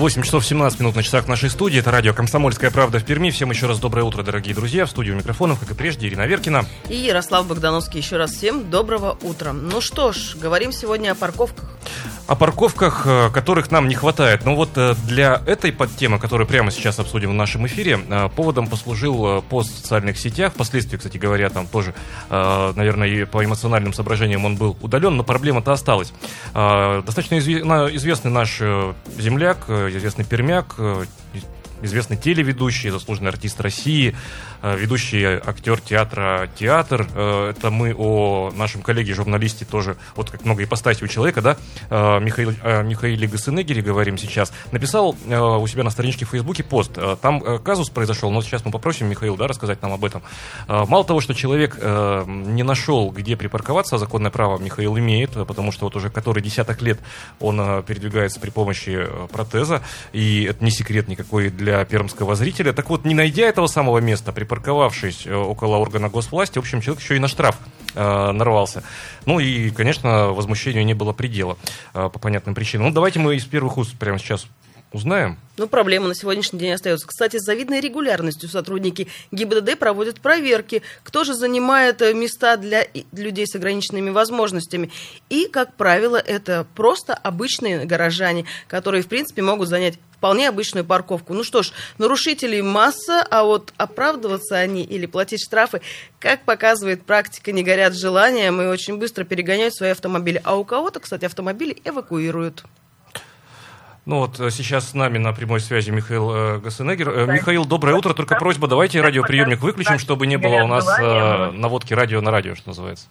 8 часов 17 минут на часах нашей студии. Это радио «Комсомольская правда» в Перми. Всем еще раз доброе утро, дорогие друзья. В студию микрофонов, как и прежде, Ирина Веркина. И Ярослав Богдановский. Еще раз всем доброго утра. Ну что ж, говорим сегодня о парковках. О парковках, э, которых нам не хватает. Но вот э, для этой подтемы, которую прямо сейчас обсудим в нашем эфире, э, поводом послужил пост в социальных сетях. Впоследствии, кстати говоря, там тоже, наверное, и по эмоциональным соображениям он был удален, но проблема-то осталась. Достаточно известный наш земляк, известный пермяк, известный телеведущий, заслуженный артист России, Э, ведущий актер театра «Театр». Э, это мы о нашем коллеге-журналисте тоже, вот как много ипостасей у человека, да, э, Михаил, Михаиле Гасынегере говорим сейчас, написал у себя на страничке в Фейсбуке пост. Там казус произошел, но сейчас мы попросим Михаил, да, рассказать нам об этом. Мало того, что человек не нашел, где припарковаться, законное право Михаил имеет, потому что вот уже который десяток лет он передвигается при помощи протеза, и это не секрет никакой для пермского зрителя. Так вот, не найдя этого самого места, при припарковавшись э, около органа госвласти, в общем, человек еще и на штраф э, нарвался. Ну и, конечно, возмущению не было предела э, по понятным причинам. Ну, давайте мы из первых уст прямо сейчас Узнаем. Ну, проблема на сегодняшний день остается. Кстати, с завидной регулярностью сотрудники ГИБДД проводят проверки, кто же занимает э, места для людей с ограниченными возможностями. И, как правило, это просто обычные горожане, которые, в принципе, могут занять вполне обычную парковку. Ну что ж, нарушителей масса, а вот оправдываться они или платить штрафы, как показывает практика, не горят желанием и очень быстро перегоняют свои автомобили. А у кого-то, кстати, автомобили эвакуируют. Ну вот э, сейчас с нами на прямой связи Михаил э, Гасенегер. Э, Михаил, доброе утро. Только просьба, давайте радиоприемник выключим, чтобы не было у нас э, наводки радио на радио, что называется.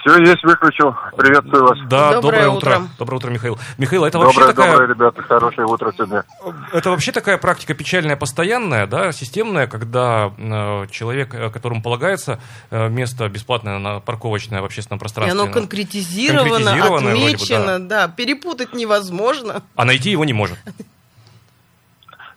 Все, есть, выключил. Приветствую вас. Да, доброе, доброе утро. утро. Доброе утро, Михаил. Михаил, это доброе, вообще такая... Доброе, ребята, хорошее утро сегодня. Это вообще такая практика печальная, постоянная, да, системная, когда э, человек, э, которому полагается э, место бесплатное на парковочное в общественном пространстве. И оно конкретизировано, конкретизировано отмечено, бы, да. да, перепутать невозможно. А найти его не может.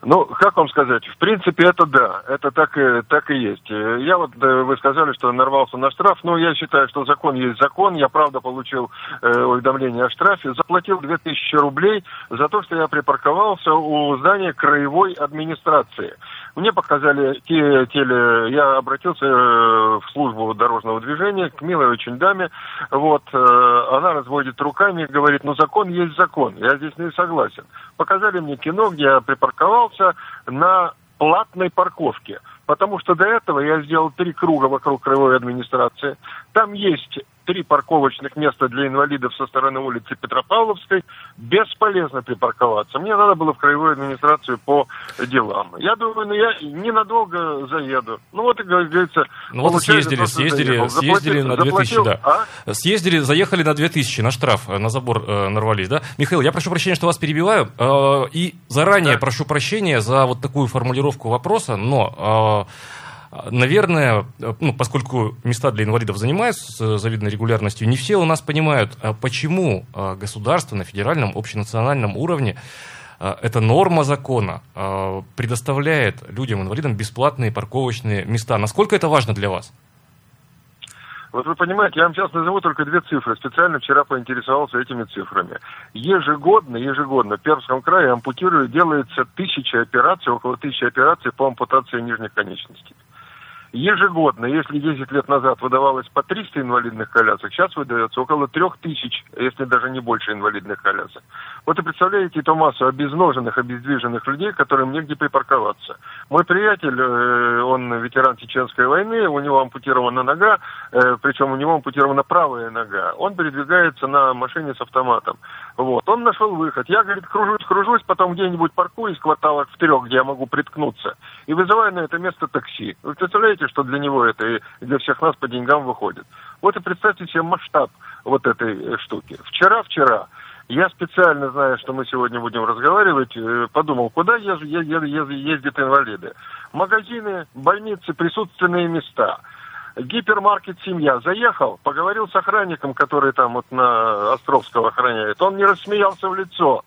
Ну, как вам сказать, в принципе, это да, это так и, так и есть. Я вот, вы сказали, что нарвался на штраф, но я считаю, что закон есть закон. Я, правда, получил э, уведомление о штрафе, заплатил 2000 рублей за то, что я припарковался у здания краевой администрации. Мне показали те, теле, я обратился э, в службу дорожного движения к милой очень даме, вот, э, она разводит руками и говорит, ну закон есть закон, я здесь не согласен. Показали мне кино, где я припарковался на платной парковке, потому что до этого я сделал три круга вокруг краевой администрации. Там есть три парковочных места для инвалидов со стороны улицы Петропавловской, бесполезно припарковаться. Мне надо было в краевую администрацию по делам. Я думаю, ну я ненадолго заеду. Ну вот, и говорится... Ну вот съездили, съездили, съездили на 2000, заплатил, да. А? Съездили, заехали на 2000, на штраф, э, на забор э, нарвались, да? Михаил, я прошу прощения, что вас перебиваю, э, и заранее да. прошу прощения за вот такую формулировку вопроса, но... Э, Наверное, ну, поскольку места для инвалидов занимаются с завидной регулярностью, не все у нас понимают, а почему а, государство на федеральном, общенациональном уровне а, эта норма закона предоставляет людям-инвалидам бесплатные парковочные места. Насколько это важно для вас? Вот вы понимаете, я вам сейчас назову только две цифры. Специально вчера поинтересовался этими цифрами. Ежегодно, ежегодно в Пермском крае ампутируют, делается тысячи операций, около тысячи операций по ампутации нижних конечностей ежегодно, если 10 лет назад выдавалось по 300 инвалидных колясок, сейчас выдается около 3000, если даже не больше инвалидных колясок. Вот и представляете эту массу обезноженных, обездвиженных людей, которым негде припарковаться. Мой приятель, э, он ветеран Чеченской войны, у него ампутирована нога, э, причем у него ампутирована правая нога. Он передвигается на машине с автоматом. Вот. Он нашел выход. Я, говорит, кружусь, кружусь, потом где-нибудь паркуюсь кварталах в трех, где я могу приткнуться, и вызываю на это место такси. Вы представляете, что для него это и для всех нас по деньгам выходит. Вот и представьте себе масштаб вот этой э, штуки. Вчера-вчера Я специально, зная, что мы сегодня будем разговаривать, э, подумал, куда ез, ез, ез, ездят инвалиды. Магазины, больницы, присутственные места. Гипермаркет «Семья». Заехал, поговорил с охранником, который там вот на Островского охраняет. Он не рассмеялся в лицо.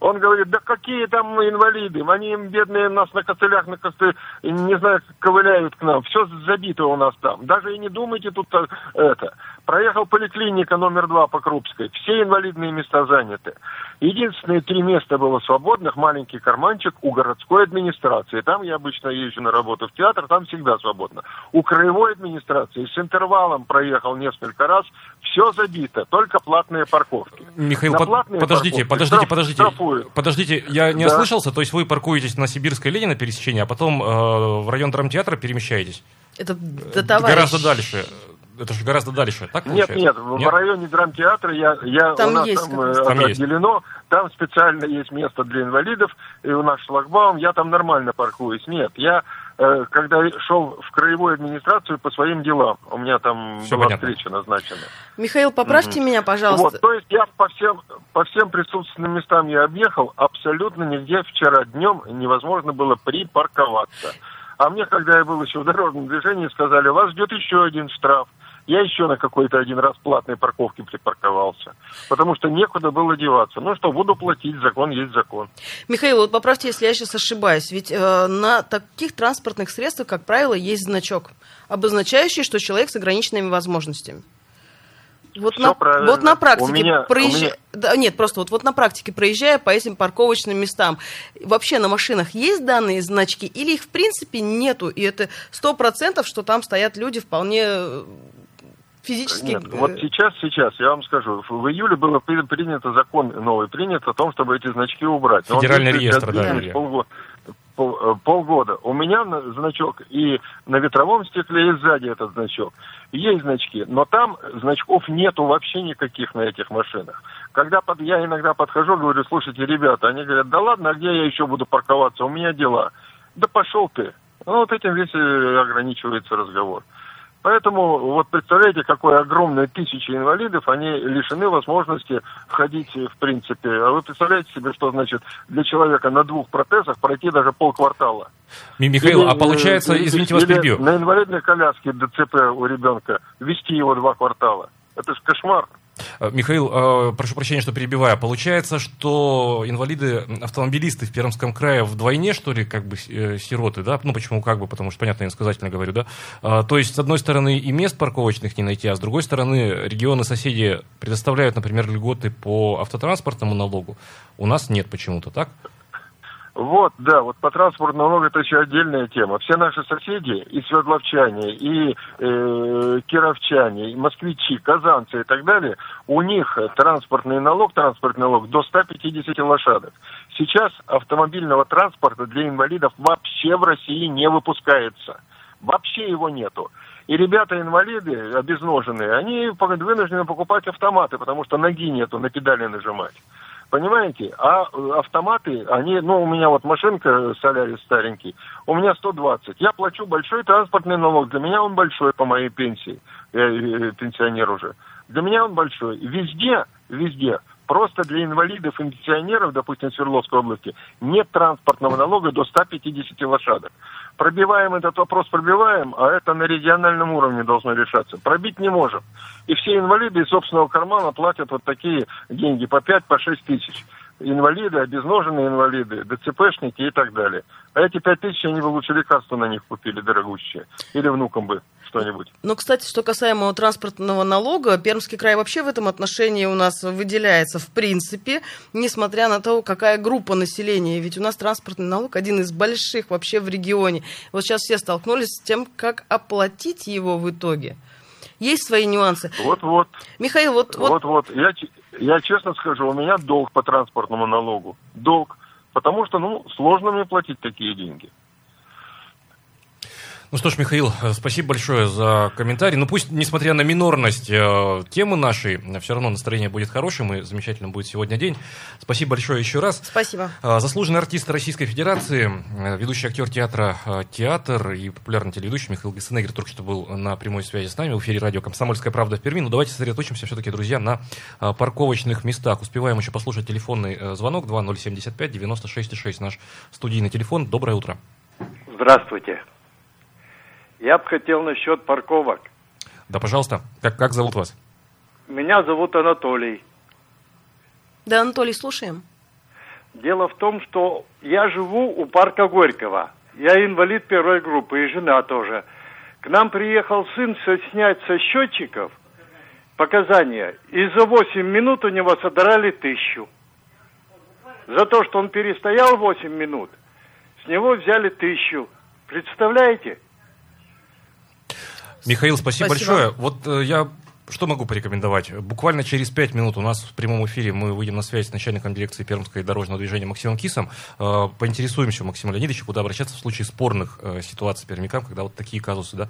Он говорит, да какие там инвалиды, они бедные нас на костылях, на косты, не знаю, ковыляют к нам, все забито у нас там. Даже и не думайте тут э, это. Проехал поликлиника номер два по Крупской, все инвалидные места заняты. Единственные три места было свободных, маленький карманчик у городской администрации. Там я обычно езжу на работу в театр, там всегда свободно. У краевой администрации с интервалом проехал несколько раз, все забито, только платные парковки. Михаил, под, подождите, подождите, подождите. Штрафуют. Подождите, я не да. ослышался, то есть вы паркуетесь на Сибирской линии на пересечении, а потом э, в район драмтеатра перемещаетесь? Это до товарищ. Гораздо дальше. Это же гораздо дальше, так Нет, нет, в нет? районе драмтеатра я, я, там у нас есть там, там отделено, есть. там специально есть место для инвалидов, и у нас шлагбаум, я там нормально паркуюсь. Нет, я э, когда шел в краевую администрацию по своим делам, у меня там Все была понятно. встреча назначена. Михаил, поправьте угу. меня, пожалуйста. Вот, то есть я по всем, по всем присутственным местам я объехал, абсолютно нигде вчера днем невозможно было припарковаться. А мне, когда я был еще в дорожном движении, сказали, вас ждет еще один штраф. Я еще на какой-то один раз платной парковке припарковался, потому что некуда было деваться. Ну что, буду платить, закон есть закон. Михаил, вот поправьте, если я сейчас ошибаюсь, ведь э, на таких транспортных средствах, как правило, есть значок, обозначающий, что человек с ограниченными возможностями. Вот на, вот на практике меня, проезжая... меня... да, нет, просто вот, вот на практике проезжая по этим парковочным местам, вообще на машинах есть данные значки или их в принципе нету, и это сто процентов, что там стоят люди вполне э, физически... Нет, вот сейчас, сейчас, я вам скажу, в июле было принято закон новый, принят о том, чтобы эти значки убрать. Федеральный реестр, да. Полгода, пол, э, полгода. У меня значок и на ветровом стекле, и сзади этот значок. Есть значки, но там значков нету вообще никаких на этих машинах. Когда под, я иногда подхожу, говорю, слушайте, ребята, они говорят, да ладно, а где я еще буду парковаться, у меня дела. Да пошел ты. Ну, вот этим весь ограничивается разговор. Поэтому вот представляете, какое огромное тысячи инвалидов, они лишены возможности ходить в принципе. А вы представляете себе, что значит для человека на двух протезах пройти даже полквартала? Михаил, или, а получается, или, извините, вас перебью. На инвалидной коляске ДЦП у ребенка вести его два квартала. Это же кошмар. Э, Михаил, э, прошу прощения, что перебиваю. Получается, что инвалиды, автомобилисты в Пермском крае вдвойне, что ли, как бы э, сироты, да? Ну, почему как бы, потому что, понятно, я иносказательно говорю, да? То есть, с одной стороны, и мест парковочных не найти, а с другой стороны, регионы-соседи предоставляют, например, льготы по автотранспортному налогу. У нас нет почему-то, так? Вот, да, вот по транспортному налогу это еще отдельная тема. Все наши соседи, и свердловчане, и э, кировчане, и москвичи, казанцы и так далее, у них транспортный налог, транспортный налог до 150 лошадок. Сейчас автомобильного транспорта для инвалидов вообще в России не выпускается. Вообще его нету. И ребята-инвалиды, обезноженные, они вынуждены покупать автоматы, потому что ноги нету на педали нажимать. Понимаете? А э, автоматы, они, ну, у меня вот машинка Солярис старенький, у меня 120. Я плачу большой транспортный налог. Для меня он большой по моей пенсии. Я э, пенсионер уже. Для меня он большой. Везде, везде Просто для инвалидов и пенсионеров, допустим, Свердловской области, нет транспортного налога до 150 лошадок. Пробиваем этот вопрос, пробиваем, а это на региональном уровне должно решаться. Пробить не можем. И все инвалиды из собственного кармана платят вот такие деньги по 5-6 по тысяч инвалиды, обезноженные инвалиды, ДЦПшники и так далее. А эти пять тысяч они бы лучше лекарства на них купили дорогущие. Или внукам бы что-нибудь. Но, кстати, что касаемо транспортного налога, Пермский край вообще в этом отношении у нас выделяется в принципе, несмотря на то, какая группа населения. Ведь у нас транспортный налог один из больших вообще в регионе. Вот сейчас все столкнулись с тем, как оплатить его в итоге. Есть свои нюансы. Вот-вот. Михаил, вот... Вот-вот. Я, я честно скажу, у меня долг по транспортному налогу. Долг. Потому что, ну, сложно мне платить такие деньги. Ну что ж, Михаил, э, спасибо большое за комментарий. Ну пусть, несмотря на минорность э, темы нашей, все равно настроение будет хорошим и замечательно будет сегодня день. Спасибо большое еще раз. Спасибо. Э, заслуженный артист Российской Федерации, э, ведущий актер театра э, «Театр» и популярный телеведущий Михаил Гасенегер только что был на прямой связи с нами в эфире радио «Комсомольская правда» в Перми. Ну давайте сосредоточимся все-таки, друзья, на э, парковочных местах. Успеваем еще послушать телефонный э, звонок 2075 96 6, наш студийный телефон. Доброе утро. Здравствуйте. Я бы хотел насчет парковок. Да, пожалуйста. Как, как зовут вас? Меня зовут Анатолий. Да, Анатолий, слушаем. Дело в том, что я живу у парка Горького. Я инвалид первой группы и жена тоже. К нам приехал сын все снять со счетчиков показания. И за 8 минут у него содрали тысячу. За то, что он перестоял 8 минут, с него взяли тысячу. Представляете? Михаил, спасибо, Спасибо. большое. Вот э, я что могу порекомендовать? Буквально через пять минут у нас в прямом эфире мы выйдем на связь с начальником дирекции Пермского дорожного движения Максимом Кисом. Э, Поинтересуемся у Максима Леонидовича, куда обращаться в случае спорных э, ситуаций пермякам, когда вот такие казусы да,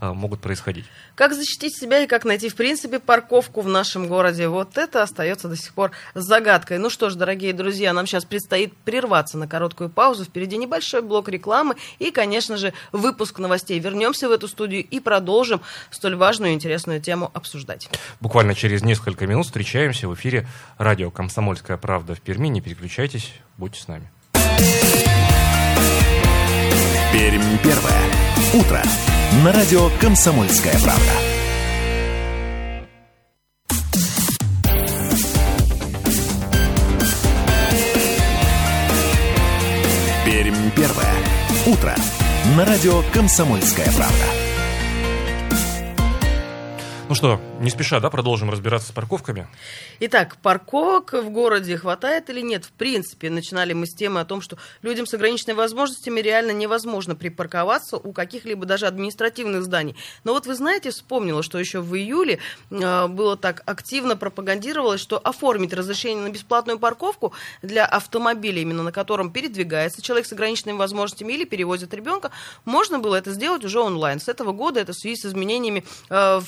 э, могут происходить. Как защитить себя и как найти, в принципе, парковку в нашем городе? Вот это остается до сих пор загадкой. Ну что ж, дорогие друзья, нам сейчас предстоит прерваться на короткую паузу. Впереди небольшой блок рекламы и, конечно же, выпуск новостей. Вернемся в эту студию и продолжим столь важную и интересную тему обсуждать. Буквально через несколько минут встречаемся в эфире радио «Комсомольская правда» в Перми. Не переключайтесь, будьте с нами. Пермь первое. Утро. На радио «Комсомольская правда». Пермь первое. Утро. На радио «Комсомольская правда». Ну что, не спеша, да, продолжим разбираться с парковками. Итак, парковок в городе хватает или нет? В принципе, начинали мы с темы о том, что людям с ограниченными возможностями реально невозможно припарковаться у каких-либо даже административных зданий. Но вот вы знаете, вспомнила, что еще в июле э, было так активно пропагандировалось, что оформить разрешение на бесплатную парковку для автомобиля, именно на котором передвигается человек с ограниченными возможностями или перевозит ребенка, можно было это сделать уже онлайн. С этого года это в связи с изменениями э, в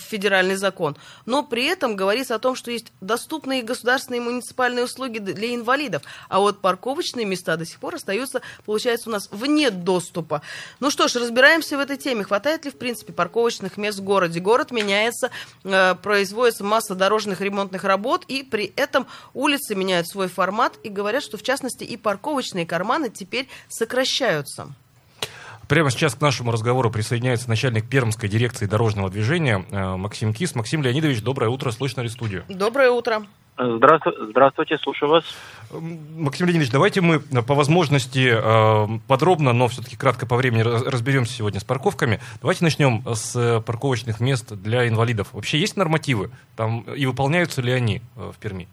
федеральный закон. Но при этом говорится о том, что есть доступные государственные и муниципальные услуги для инвалидов, а вот парковочные места до сих пор остаются, получается, у нас вне доступа. Ну что ж, разбираемся в этой теме. Хватает ли, в принципе, парковочных мест в городе? Город меняется, э, производится масса дорожных ремонтных работ, и при этом улицы меняют свой формат, и говорят, что, в частности, и парковочные карманы теперь сокращаются. Прямо сейчас к нашему разговору присоединяется начальник Пермской дирекции дорожного движения э, Максим Кис. Максим Леонидович, доброе утро, слышно ли студию? Доброе утро. Здравствуйте, здравствуйте, слушаю вас. Максим Леонидович, давайте мы э, по возможности э, подробно, но все-таки кратко по времени раз- разберемся сегодня с парковками. Давайте начнем с парковочных мест для инвалидов. Вообще есть нормативы там и выполняются ли они в Перми?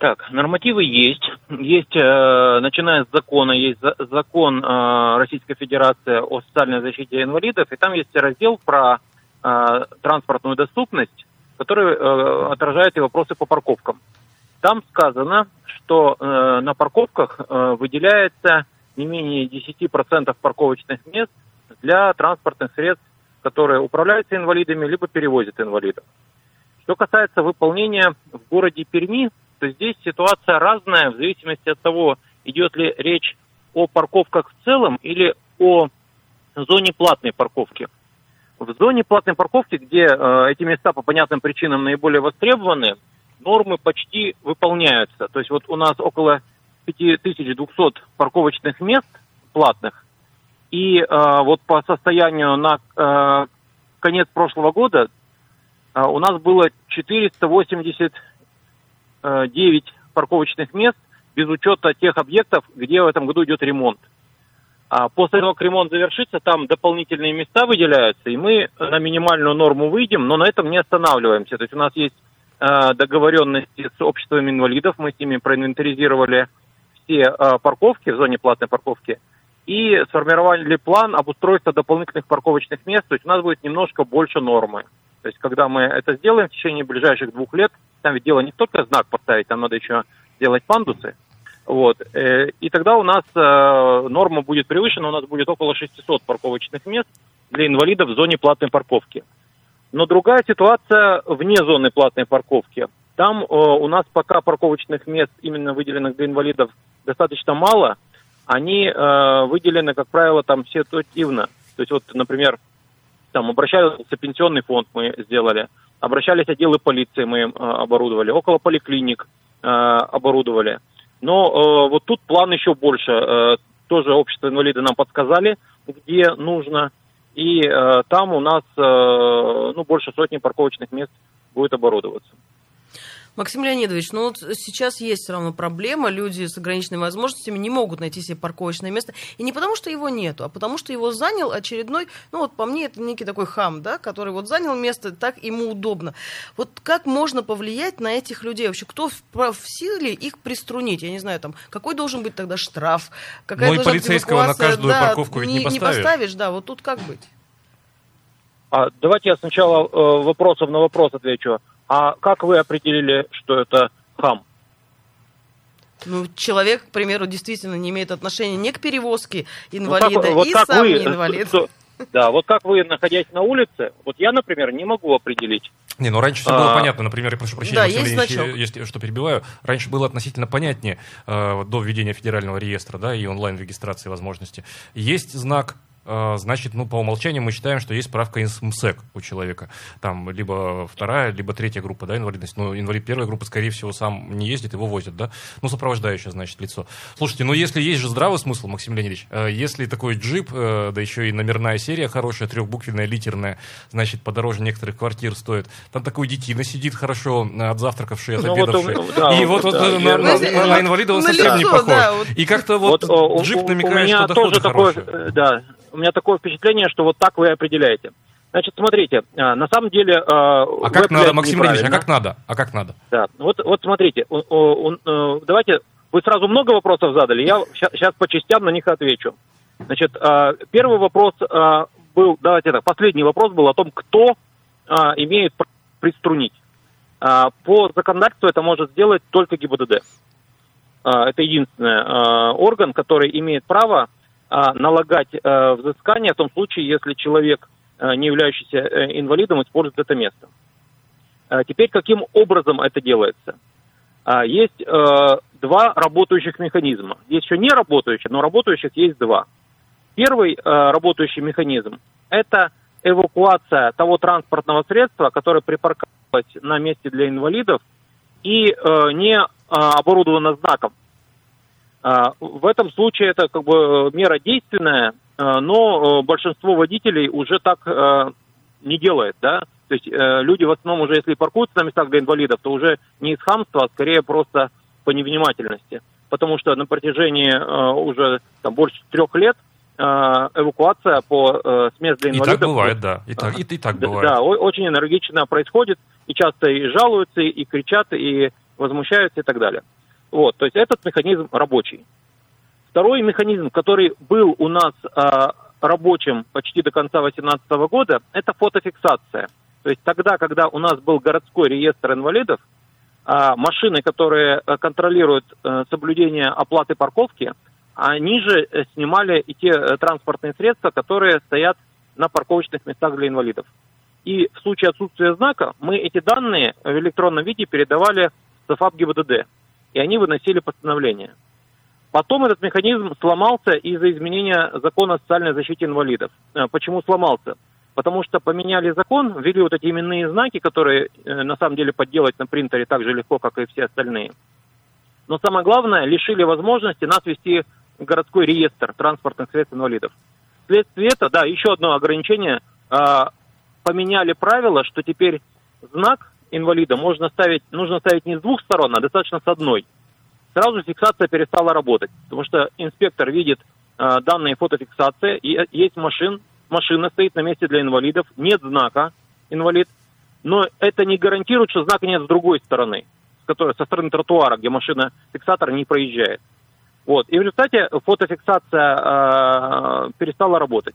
Так, нормативы есть. Есть, э, начиная с закона, есть за- закон э, Российской Федерации о социальной защите инвалидов, и там есть раздел про э, транспортную доступность, который отражает и вопросы по парковкам. Там сказано, что на парковках выделяется не менее 10% парковочных мест для транспортных средств, которые управляются инвалидами, либо перевозят инвалидов. Что касается выполнения в городе Перми, то здесь ситуация разная в зависимости от того, идет ли речь о парковках в целом или о зоне платной парковки. В зоне платной парковки, где э, эти места по понятным причинам наиболее востребованы, нормы почти выполняются. То есть вот у нас около 5200 парковочных мест платных, и э, вот по состоянию на э, конец прошлого года а, у нас было 489 парковочных мест без учета тех объектов, где в этом году идет ремонт. А после того, как ремонт завершится, там дополнительные места выделяются, и мы на минимальную норму выйдем, но на этом не останавливаемся. То есть у нас есть э, договоренности с обществом инвалидов, мы с ними проинвентаризировали все э, парковки в зоне платной парковки и сформировали план обустройства дополнительных парковочных мест, то есть у нас будет немножко больше нормы. То есть, когда мы это сделаем в течение ближайших двух лет, там ведь дело не только знак поставить, там надо еще сделать пандусы. Вот. Э, и тогда у нас э, норма будет превышена, у нас будет около 600 парковочных мест для инвалидов в зоне платной парковки. Но другая ситуация вне зоны платной парковки. Там э, у нас пока парковочных мест, именно выделенных для инвалидов, достаточно мало. Они выделены, как правило, там ситуативно. То есть вот, например, там обращался пенсионный фонд, мы сделали, обращались отделы полиции, мы э, оборудовали, около поликлиник э, оборудовали. Но э, вот тут план еще больше. Тоже общество инвалиды нам подсказали, где нужно. И там у нас ну, больше сотни парковочных мест будет оборудоваться. Максим Леонидович, ну вот сейчас есть все равно проблема, люди с ограниченными возможностями не могут найти себе парковочное место, и не потому, что его нету, а потому, что его занял очередной, ну вот по мне это некий такой хам, да, который вот занял место, так ему удобно. Вот как можно повлиять на этих людей вообще? Кто в, в силе их приструнить? Я не знаю, там, какой должен быть тогда штраф? Какая ну и полицейского на каждую да, парковку ведь не, не поставишь. Не поставишь, да, вот тут как быть? А, давайте я сначала э, вопросом на вопрос отвечу. А как вы определили, что это хам? Ну, человек, к примеру, действительно не имеет отношения ни к перевозке инвалида, ну, как, вот и как сам вы, не инвалид. Что, да, вот как вы, находясь на улице, вот я, например, не могу определить. Не, ну раньше все было а, понятно, например, я прошу прощения, да, есть значок. если что перебиваю, раньше было относительно понятнее э, до введения федерального реестра, да, и онлайн-регистрации возможности. Есть знак значит, ну, по умолчанию мы считаем, что есть справка из МСЭК у человека. Там либо вторая, либо третья группа, да, инвалидность. Но инвалид первой группы, скорее всего, сам не ездит, его возят, да. Ну, сопровождающее, значит, лицо. Слушайте, ну, если есть же здравый смысл, Максим Леонидович, э, если такой джип, э, да еще и номерная серия хорошая, трехбуквенная, литерная, значит, подороже некоторых квартир стоит, там такой детина сидит хорошо, отзавтракавший, отобедавший. Ну, вот, да, и вот, вот да, на, на, на, на инвалида он совсем не похож. Да, вот. И как-то вот, вот джип намекает, что доход хороший. Да, у меня такое впечатление, что вот так вы определяете. Значит, смотрите, а, на самом деле... А, а как надо, Максим Леонидович, а как надо? А как надо? Да, вот, вот смотрите, э, давайте, вы сразу много вопросов задали, я сейчас по частям на них отвечу. Значит, а, первый вопрос был, давайте так, последний вопрос был о том, кто имеет приструнить. По законодательству это может сделать только ГИБДД. Это единственный орган, который имеет право налагать э, взыскание в том случае, если человек, э, не являющийся э, инвалидом, использует это место. Теперь каким образом это делается? А, есть два работающих механизма. Есть еще не работающих, но работающих есть два. Первый работающий механизм – это эвакуация того транспортного средства, которое припарковалось на месте для инвалидов и не оборудовано знаком. А, в этом случае это как бы мера действенная, а, но э, большинство водителей уже так э, не делает, да. То есть э, люди в основном уже, если паркуются на местах для инвалидов, то уже не из хамства, а скорее просто по невнимательности. Потому что на протяжении уже там, больше трех лет эвакуация по э, с мест для инвалидов. И так бывает, да. И так, и, и так бывает. Да, очень энергично происходит. И часто и жалуются, и кричат, и возмущаются, и так далее. Вот, то есть этот механизм рабочий. Второй механизм, который был у нас э, рабочим почти до конца 2018 года, это фотофиксация. То есть тогда, когда у нас был городской реестр инвалидов, э, машины, которые э, контролируют э, соблюдение оплаты парковки, они же э, снимали и те э, транспортные средства, которые стоят на парковочных местах для инвалидов. И в случае отсутствия знака мы эти данные в электронном виде передавали в ГИБДД и они выносили постановление. Потом этот механизм сломался из-за изменения закона о социальной защите инвалидов. Э, почему сломался? Потому что поменяли закон, ввели вот эти именные знаки, которые э, на самом деле подделать на принтере так же легко, как и все остальные. Но самое главное, лишили возможности нас вести городской реестр транспортных средств инвалидов. Вследствие этого, да, еще одно ограничение, э, поменяли правила, что теперь знак инвалида можно ставить, нужно ставить не с двух сторон, а достаточно с одной. Сразу фиксация перестала работать, потому что инспектор видит э, данные фотофиксации, и есть машин, машина стоит на месте для инвалидов, нет знака инвалид, но это не гарантирует, что знака нет с другой стороны, которая со стороны тротуара, где машина фиксатор не проезжает. Вот. И в результате фотофиксация э, перестала работать.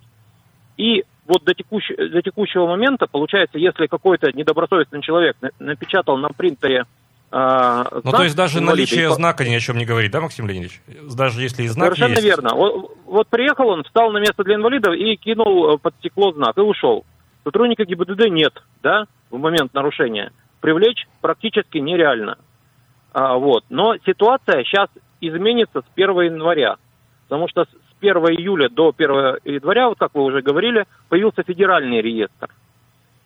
И вот до, текущ... до текущего момента, получается, если какой-то недобросовестный человек напечатал на принтере э, Ну, то есть даже наличие И знака ни о чем не говорит, да, Максим Леонидович? Даже если и знак Совершенно есть. верно. Вот, вот приехал он, встал на место для инвалидов и кинул э, под стекло знак и ушел. Сотрудника ГИБДД нет, да, в момент нарушения. Привлечь практически нереально. А, вот. Но ситуация сейчас изменится с 1 января. Потому что 1 июля до 1 января, вот как вы уже говорили, появился федеральный реестр.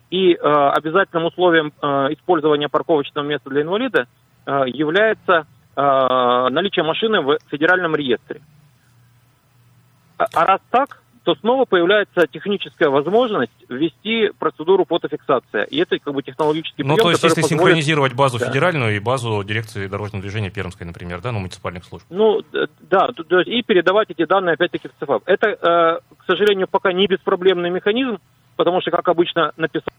И э, обязательным условием э, использования парковочного места для инвалида э, является э, наличие машины в федеральном реестре. А, а раз так, то снова появляется техническая возможность ввести процедуру фотофиксации. И это как бы технологический Ну, прием, то есть, если позволит- синхронизировать базу Да. федеральную и базу дирекции дорожного движения Пермской, например, да, ну, муниципальных служб. Ну, д- да, и передавать эти данные опять-таки в ЦФАП. Это, э, к сожалению, пока не беспроблемный механизм, потому что, как обычно, написать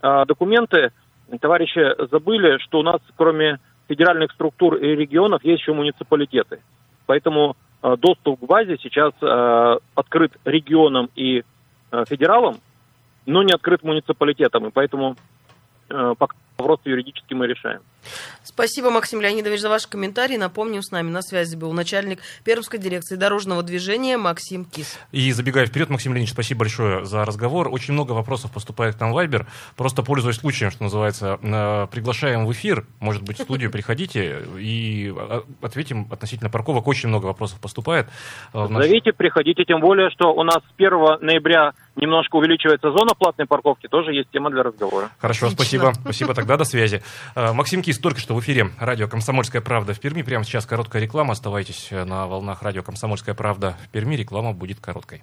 э, документы, товарищи забыли, что у нас, кроме федеральных структур и регионов, есть еще муниципалитеты. Поэтому э, доступ к базе сейчас э, открыт регионам и э, федералам, но не открыт муниципалитетам. И поэтому э, пока вопрос юридически мы решаем. Спасибо, Максим Леонидович, за ваш комментарий. Напомню, с нами на связи был начальник Пермской дирекции дорожного движения Максим Кис. И забегая вперед, Максим Леонидович, спасибо большое за разговор. Очень много вопросов поступает к нам в Вайбер. Просто пользуясь случаем, что называется, э, приглашаем в эфир. Может быть, в студию приходите и э, ответим относительно парковок. Очень много вопросов поступает. Э, Зовите, приходите, тем более, что у нас с 1 ноября немножко увеличивается зона платной парковки, тоже есть тема для разговора. Хорошо, Отлично. спасибо. Спасибо тогда, до связи. Э, Максим Кис только что в эфире радио «Комсомольская правда» в Перми. Прямо сейчас короткая реклама. Оставайтесь на волнах радио «Комсомольская правда» в Перми. Реклама будет короткой.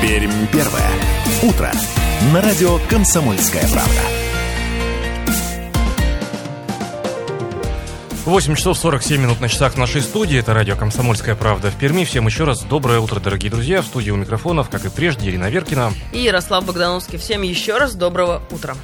Пермь первое. Утро. На радио «Комсомольская правда». 8 часов 47 минут на часах в нашей студии. Это радио «Комсомольская правда» в Перми. Всем еще раз доброе утро, дорогие друзья. В студии у микрофонов, как и прежде, Ирина Веркина. И Ярослав Богдановский. Всем еще раз доброго утра.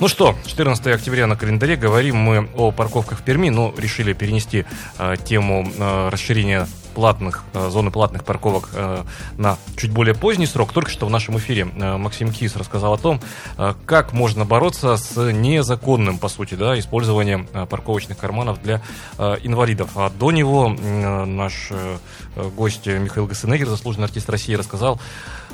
Ну что, 14 октября на календаре. Говорим мы о парковках в Перми, но решили перенести э, тему э, расширения платных, э, зоны платных парковок э, на чуть более поздний срок. Только что в нашем эфире э, Максим Кис рассказал о том, э, как можно бороться с незаконным, по сути, да, использованием э, парковочных карманов для э, инвалидов. А до него э, наш э, гость Михаил Гасенегер, заслуженный артист России, рассказал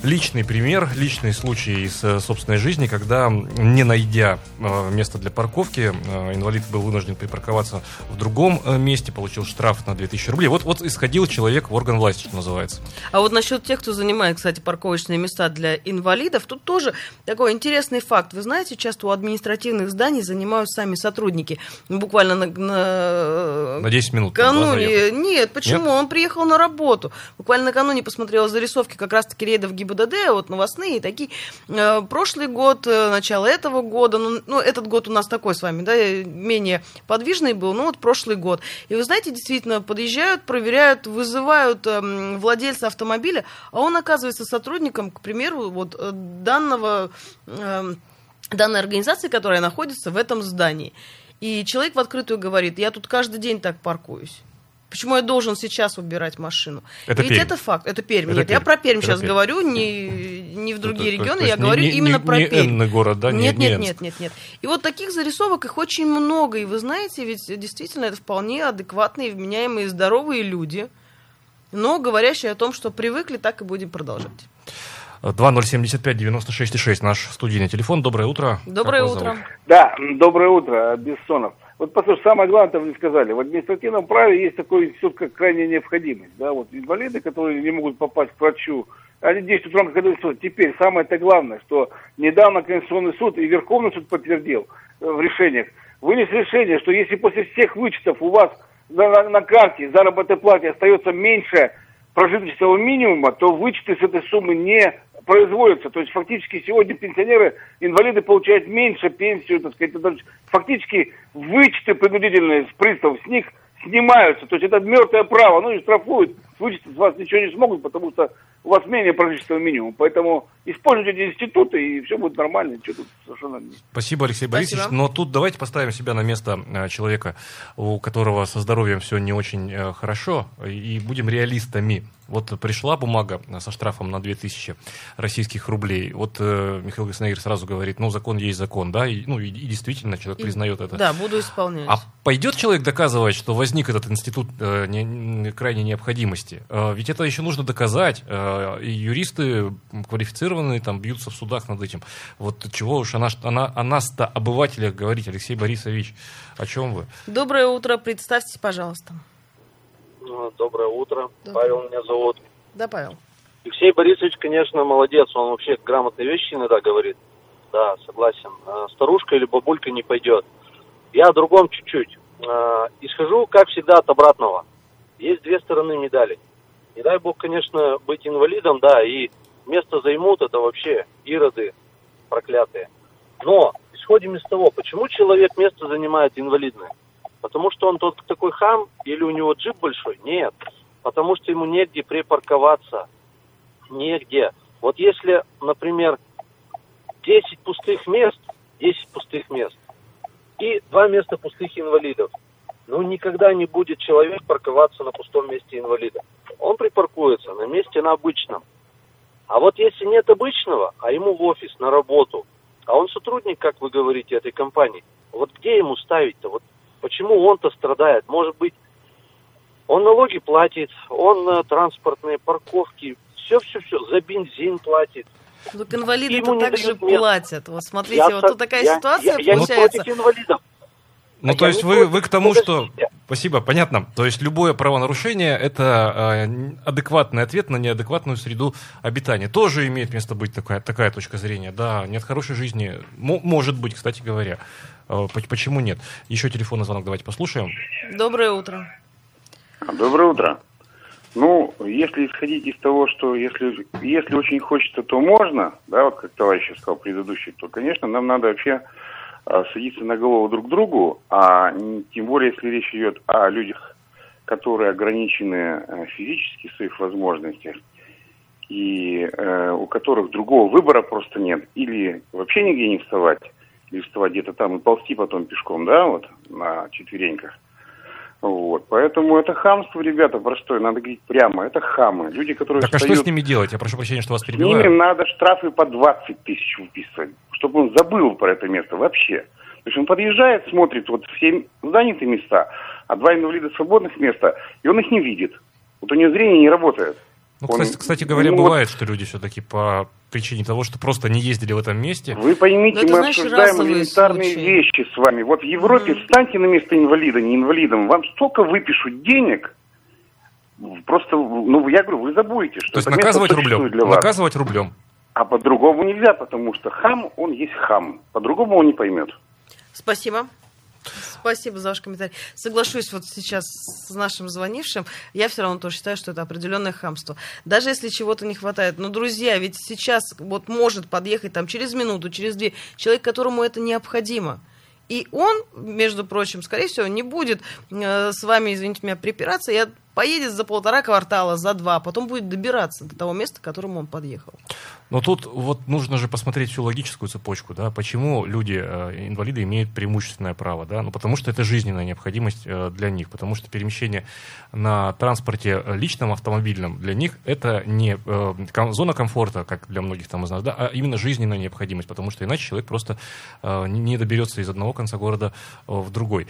личный пример, личный случай из э, собственной жизни, когда, не найдя э, место для парковки, э, инвалид был вынужден припарковаться в другом месте, получил штраф на 2000 рублей. Вот, вот исходил человек в орган власти, что называется. А вот насчет тех, кто занимает, кстати, парковочные места для инвалидов, тут тоже такой интересный факт. Вы знаете, часто у административных зданий занимают сами сотрудники. Буквально на, на- На 10 минут. заехать. Нет, почему? Он приехал на работу. Буквально накануне посмотрела зарисовки как раз-таки рейдов ГИБДД, вот новостные такие. Э, прошлый год, э, начало этого года, ну, ну, этот год у нас такой с вами, да, э, менее подвижный был, ну вот прошлый год. И вы знаете, действительно, подъезжают, проверяют, вызывают эм, владельца автомобиля, а он оказывается сотрудником, к примеру, вот данного... эм, данной организации, которая находится в этом здании. И человек в открытую говорит, я тут каждый день так паркуюсь. Почему я должен сейчас убирать машину? Это Ведь Пермь. это факт, это Пермь. Это Нет, я Пермь. про Пермь Это сейчас Пермь. говорю, не, не в другие То- то- регионы, то я не- говорю не- именно не- про не Пермь. город, да? Не- Нет, не нет, нет, нет, нет. И вот таких зарисовок их очень много. И вы знаете, ведь действительно это вполне адекватные, вменяемые, здоровые люди, но говорящие о том, что привыкли, так и будем продолжать. 2075-96-6 наш студийный телефон. Доброе утро. Доброе утро. зовут? Да, доброе утро, Бессонов. Вот послушай, самое главное, там не сказали, в административном праве есть такой институт, как крайняя необходимость. Да, вот инвалиды, которые не могут попасть к врачу, они действуют в рамках Конституции. Теперь самое-то главное, что недавно Конституционный суд и Верховный суд подтвердил э, в решениях, вынес решение, что если после всех вычетов у вас на- на карте заработной плате остается меньше прожиточного минимума, то вычеты с этой суммы не производятся. То есть фактически сегодня пенсионеры, инвалиды получают меньше пенсию, так сказать, фактически вычеты принудительные с приставов, с них снимаются. То есть это мертвое право, ну и штрафуют, вычесть с вас ничего не смогут, потому что у вас менее прожиточного минимума. Поэтому используйте эти институты, и все будет нормально, ничего тут совершенно не... Спасибо, Алексей Спасибо. Борисович. Но тут давайте поставим себя на место э, человека, у которого со здоровьем все не очень э, хорошо, и будем реалистами. Вот пришла бумага со штрафом на 2000 российских рублей. Вот э, Михаил Гаснегер сразу говорит, ну, закон есть закон, да, и, ну, и, и действительно человек И- признает это. Да, буду исполнять. А пойдет человек доказывать, что возник этот институт э, не- крайней необходимости? Э, ведь это еще нужно доказать. Э, и юристы квалифицированные там бьются в судах над этим. Вот чего уж она, она, о нас-то, обывателях, говорить, Алексей Борисович, о чем вы? Доброе утро, представьтесь, пожалуйста. Ну, Доброе утро. Доброе. Павел меня зовут. Да, Павел. Алексей Борисович, конечно, молодец. Он вообще грамотные вещи иногда говорит. Да, согласен. А, Старушка или бабулька не пойдет. Я о другом чуть-чуть. Исхожу, как всегда, от обратного. Есть две стороны медали. Не дай бог, конечно, быть инвалидом, да, и место займут, это вообще ироды проклятые. Но исходим из того, почему человек место занимает инвалидное? Потому что он тот такой хам или у него джип большой? Нет. Потому что ему негде припарковаться. Негде. Вот если, например, 10 пустых мест, 10 пустых мест и два места пустых инвалидов, ну никогда не будет человек парковаться на пустом месте инвалида. Он припаркуется на месте на обычном. А вот если нет обычного, а ему в офис, на работу, а он сотрудник, как вы говорите, этой компании, вот где ему ставить-то? Вот почему он-то страдает? Может быть, он налоги платит, он э, транспортные парковки, все-все-все, за бензин платит. Так не так же дают места. платят. Вот смотрите, Я вот тут такая я- ситуация я- я не получается. против инвалидов. Ну, А то есть вы, вы к тому, что... Спасибо, понятно. То есть любое правонарушение – это э, адекватный ответ на неадекватную среду обитания. Тоже имеет место быть такая, такая точка зрения. Да, нет хорошей жизни. Мо- может быть, кстати говоря. Э, поч- почему нет? Еще телефонный звонок давайте послушаем. Доброе утро. Доброе утро. Ну, если исходить из того, что если, если очень хочется, то можно, да, вот как товарищ сказал предыдущий, то, конечно, нам надо вообще а, садиться на голову друг другу, а тем более, если речь идет о людях, которые ограничены э, физически в своих возможностях, и э, у которых другого выбора просто нет, или вообще нигде не вставать, или вставать где-то там и ползти потом пешком, да, вот, на четвереньках, вот. Поэтому это хамство, ребята, простое, надо говорить прямо. Это хамы. Люди, которые Так а что встают, с ними делать? Я прошу прощения, что вас с ними перебиваю. надо штрафы по 20 тысяч выписывать, чтобы он забыл про это место вообще. То есть он подъезжает, смотрит вот все занятые места, а два инвалида свободных места, и он их не видит. Вот у него зрение не работает. Ну, Он- кстати, кстати говоря, ну, вот бывает, что люди все-таки по причине того, что просто не ездили в этом месте. Вы поймите, Ну, это, мы знаешь, обсуждаем элементарные случаи. вещи с вами. Вот в Европе Мгм. встаньте на место инвалида, не инвалидом, вам столько выпишут денег, просто, ну, я говорю, вы забудете, что То есть наказывать рублем. для вас. Наказывать рублем. А по-другому нельзя, потому что хам, он есть хам. По-другому он не поймет. Спасибо. Спасибо за ваш комментарий. Соглашусь вот сейчас с нашим звонившим. Я все равно тоже считаю, что это определенное хамство. Даже если чего-то не хватает. Но, друзья, ведь сейчас вот может подъехать там через минуту, через две человек, которому это необходимо. И он, между прочим, скорее всего, не будет э, с вами, извините меня, припираться. Я поедет за полтора квартала, за два, потом будет добираться до того места, к которому он подъехал. Но тут вот нужно же посмотреть всю логическую цепочку, да, почему люди, э, инвалиды, имеют преимущественное право, да, ну потому что это жизненная необходимость э, для них, потому что перемещение на транспорте э, личном автомобильном для них это не э, ком- зона комфорта, как для многих там из нас, да, а именно жизненная необходимость, потому что иначе человек просто э, не доберется из одного конца города э, в другой.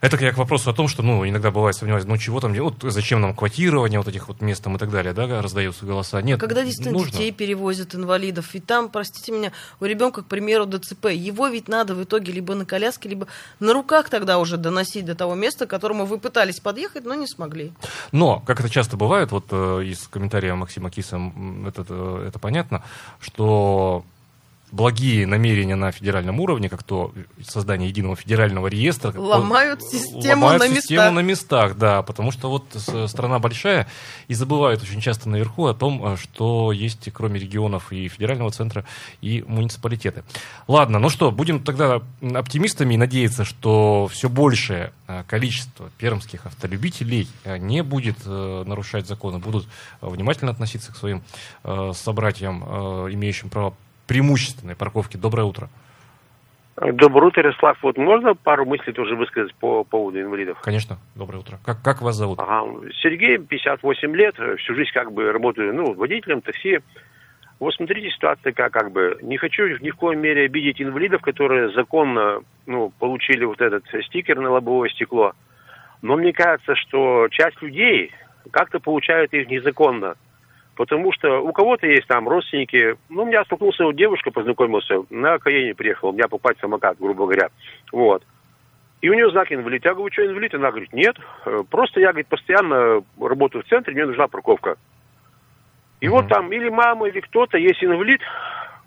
Это я к вопросу о том, что, ну, иногда бывает сомневаюсь, ну, чего там, вот зачем нам квотирование вот этих вот мест там и так далее, да, раздаются голоса. Нет, Когда действительно нужно. детей перевозят, инвалидов, и там, простите меня, у ребенка, к примеру, ДЦП, его ведь надо в итоге либо на коляске, либо на руках тогда уже доносить до того места, к которому вы пытались подъехать, но не смогли. Но, как это часто бывает, вот э, из комментария Максима Киса это, э, это понятно, что благие намерения на федеральном уровне, как то создание единого федерального реестра, Ломают систему ломают на систему местах. на местах, да, потому что вот страна большая и забывают очень часто наверху о том, э, что есть кроме регионов и федерального центра и муниципалитеты. Ладно, ну что, будем тогда оптимистами и надеяться, что все большее э, количество пермских автолюбителей э, не будет нарушать законы, будут внимательно относиться к своим собратьям, имеющим право преимущественной парковки. Доброе утро. Доброе утро, Ярослав. Вот можно пару мыслей тоже высказать по поводу инвалидов? Конечно. Доброе утро. Как, как вас зовут? Ага. Сергей, 58 лет, всю жизнь как бы работаю, ну, водителем, такси. Вот смотрите, ситуация такая, как бы, не хочу ни в коем мере обидеть инвалидов, которые законно, ну, получили вот этот стикер на лобовое стекло. Но мне кажется, что часть людей как-то получают их незаконно. Потому что у кого-то есть там родственники. Ну, у меня столкнулся вот девушка, познакомился, на Каене приехал, у меня покупать самокат, грубо говоря. Вот. И у нее знак инвалид. Я говорю, что инвалид? Она говорит, нет. Э, просто я, говорит, постоянно работаю в центре, мне нужна парковка. И mm-hmm. вот там или мама, или кто-то есть инвалид,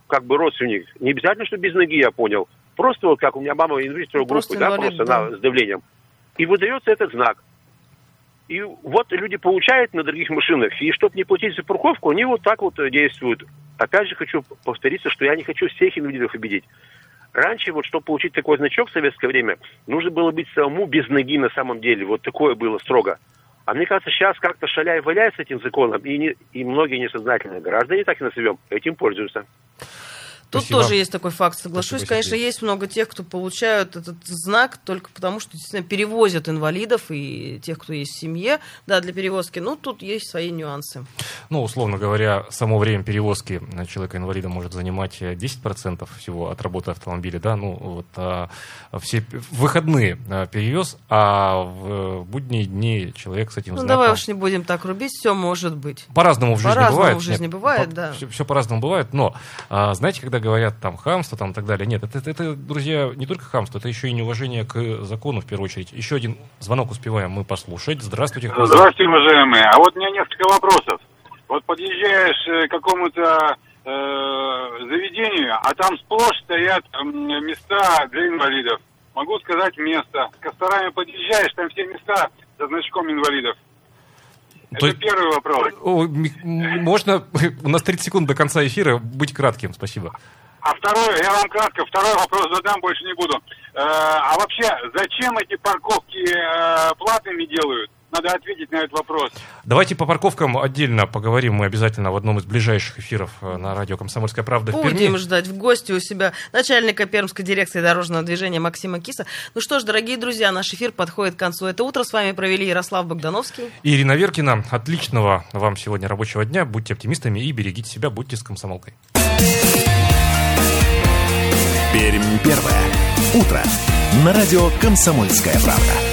как бы родственник. Не обязательно, что без ноги, я понял. Просто вот как у меня мама инвалид второй группы, да, просто да. На, с давлением. И выдается этот знак. И вот люди получают на других машинах, и чтобы не платить за парковку, они вот так вот действуют. Опять же хочу повториться, что я не хочу всех инвалидов обидеть. Раньше, вот чтобы получить такой значок в советское время, нужно было быть самому без ноги на самом деле. Вот такое было строго. А мне кажется, сейчас как-то шаляй-валяй с этим законом, и, не, и многие несознательные граждане, так и назовем, этим пользуются. Тут Спасибо. тоже есть такой факт, соглашусь. Спасибо, Конечно, есть много тех, кто получают этот знак только потому, что действительно перевозят инвалидов и тех, кто есть в семье, да, для перевозки. Ну, тут есть свои нюансы. Ну, условно говоря, само время перевозки человека-инвалида может занимать 10% всего от работы автомобиля, да, ну, вот, а, все выходные а, перевез, а в будние дни человек с этим ну, знаком... давай уж не будем так рубить, все может быть. По-разному в жизни по-разному бывает. в жизни Нет, бывает, по- да. Все, все по-разному бывает, но, а, знаете, когда говорят там хамство там и так далее. Нет, это, это, друзья, не только хамство, это еще и неуважение к закону в первую очередь. Еще один звонок успеваем мы послушать. Здравствуйте. Здравствуйте, уважаемые. А вот у меня несколько вопросов. Вот подъезжаешь э, к какому-то э, заведению, а там сплошь стоят э, места для инвалидов. Могу сказать место. К подъезжаешь, там все места со значком инвалидов. Это То... первый вопрос. Можно, у нас 30 секунд до конца эфира, быть кратким, спасибо. А второй, я вам кратко, второй вопрос задам, больше не буду. Э, а вообще, зачем эти парковки э, платными делают? Надо ответить на этот вопрос. Давайте по парковкам отдельно поговорим мы обязательно в одном из ближайших эфиров э, на радио «Комсомольская правда» Будем в Перми. ждать в гости у себя начальника Пермской дирекции дорожного движения Максима Киса. Ну что ж, дорогие друзья, наш эфир подходит к концу. Это утро с вами провели Ярослав Богдановский. И Ирина Веркина. Отличного вам сегодня рабочего дня. Будьте оптимистами и берегите себя. Будьте с комсомолкой. Пермь первое. Утро. На радио «Комсомольская правда».